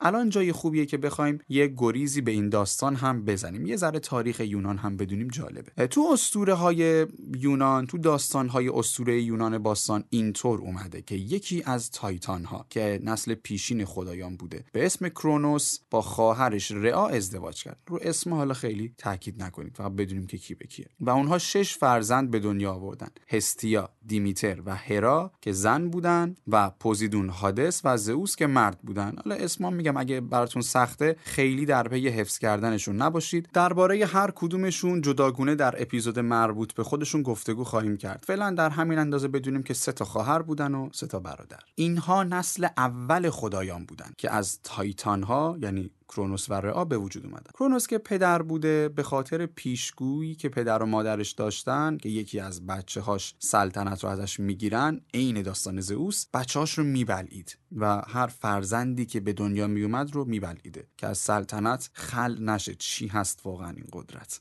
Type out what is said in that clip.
الان جای خوبیه که بخوایم یه گریزی به این داستان هم بزنیم. یه ذره تاریخ یونان هم بدونیم جالبه. تو اسطوره های یونان تو داستان های اسطوره یونان باستان اینطور اومده که یکی از تایتان ها که نسل پیشین خدایان بوده به اسم کرونوس با خواهرش رعا ازدواج کرد. رو اسم حالا خیلی تاکید نکنید فقط بدونیم که کی به کیه. و اونها شش فرزند به دنیا آوردن. هستیا دیمیتر و هرا که زن بودن و پوزیدون هادس و زئوس که مرد بودن. حالا اسما میگم اگه براتون سخته خیلی در پی حفظ کردنشون نباشید. درباره هر کدومشون جداگونه در اپیزود مربوط به خودشون گفتگو خواهیم کرد. فعلا در همین اندازه بدونیم که سه تا خواهر بودن و سه تا برادر. اینها نسل اول خدایان بودن که از تایتان ها یعنی کرونوس و رعا به وجود اومدن. کرونوس که پدر بوده به خاطر پیشگویی که پدر و مادرش داشتن که یکی از بچه هاش سلطنت رو ازش می‌گیرن عین داستان زئوس بچه هاش رو میبلید و هر فرزندی که به دنیا میومد رو میبلیده که از سلطنت خل نشه. چی هست واقعا این قدرت؟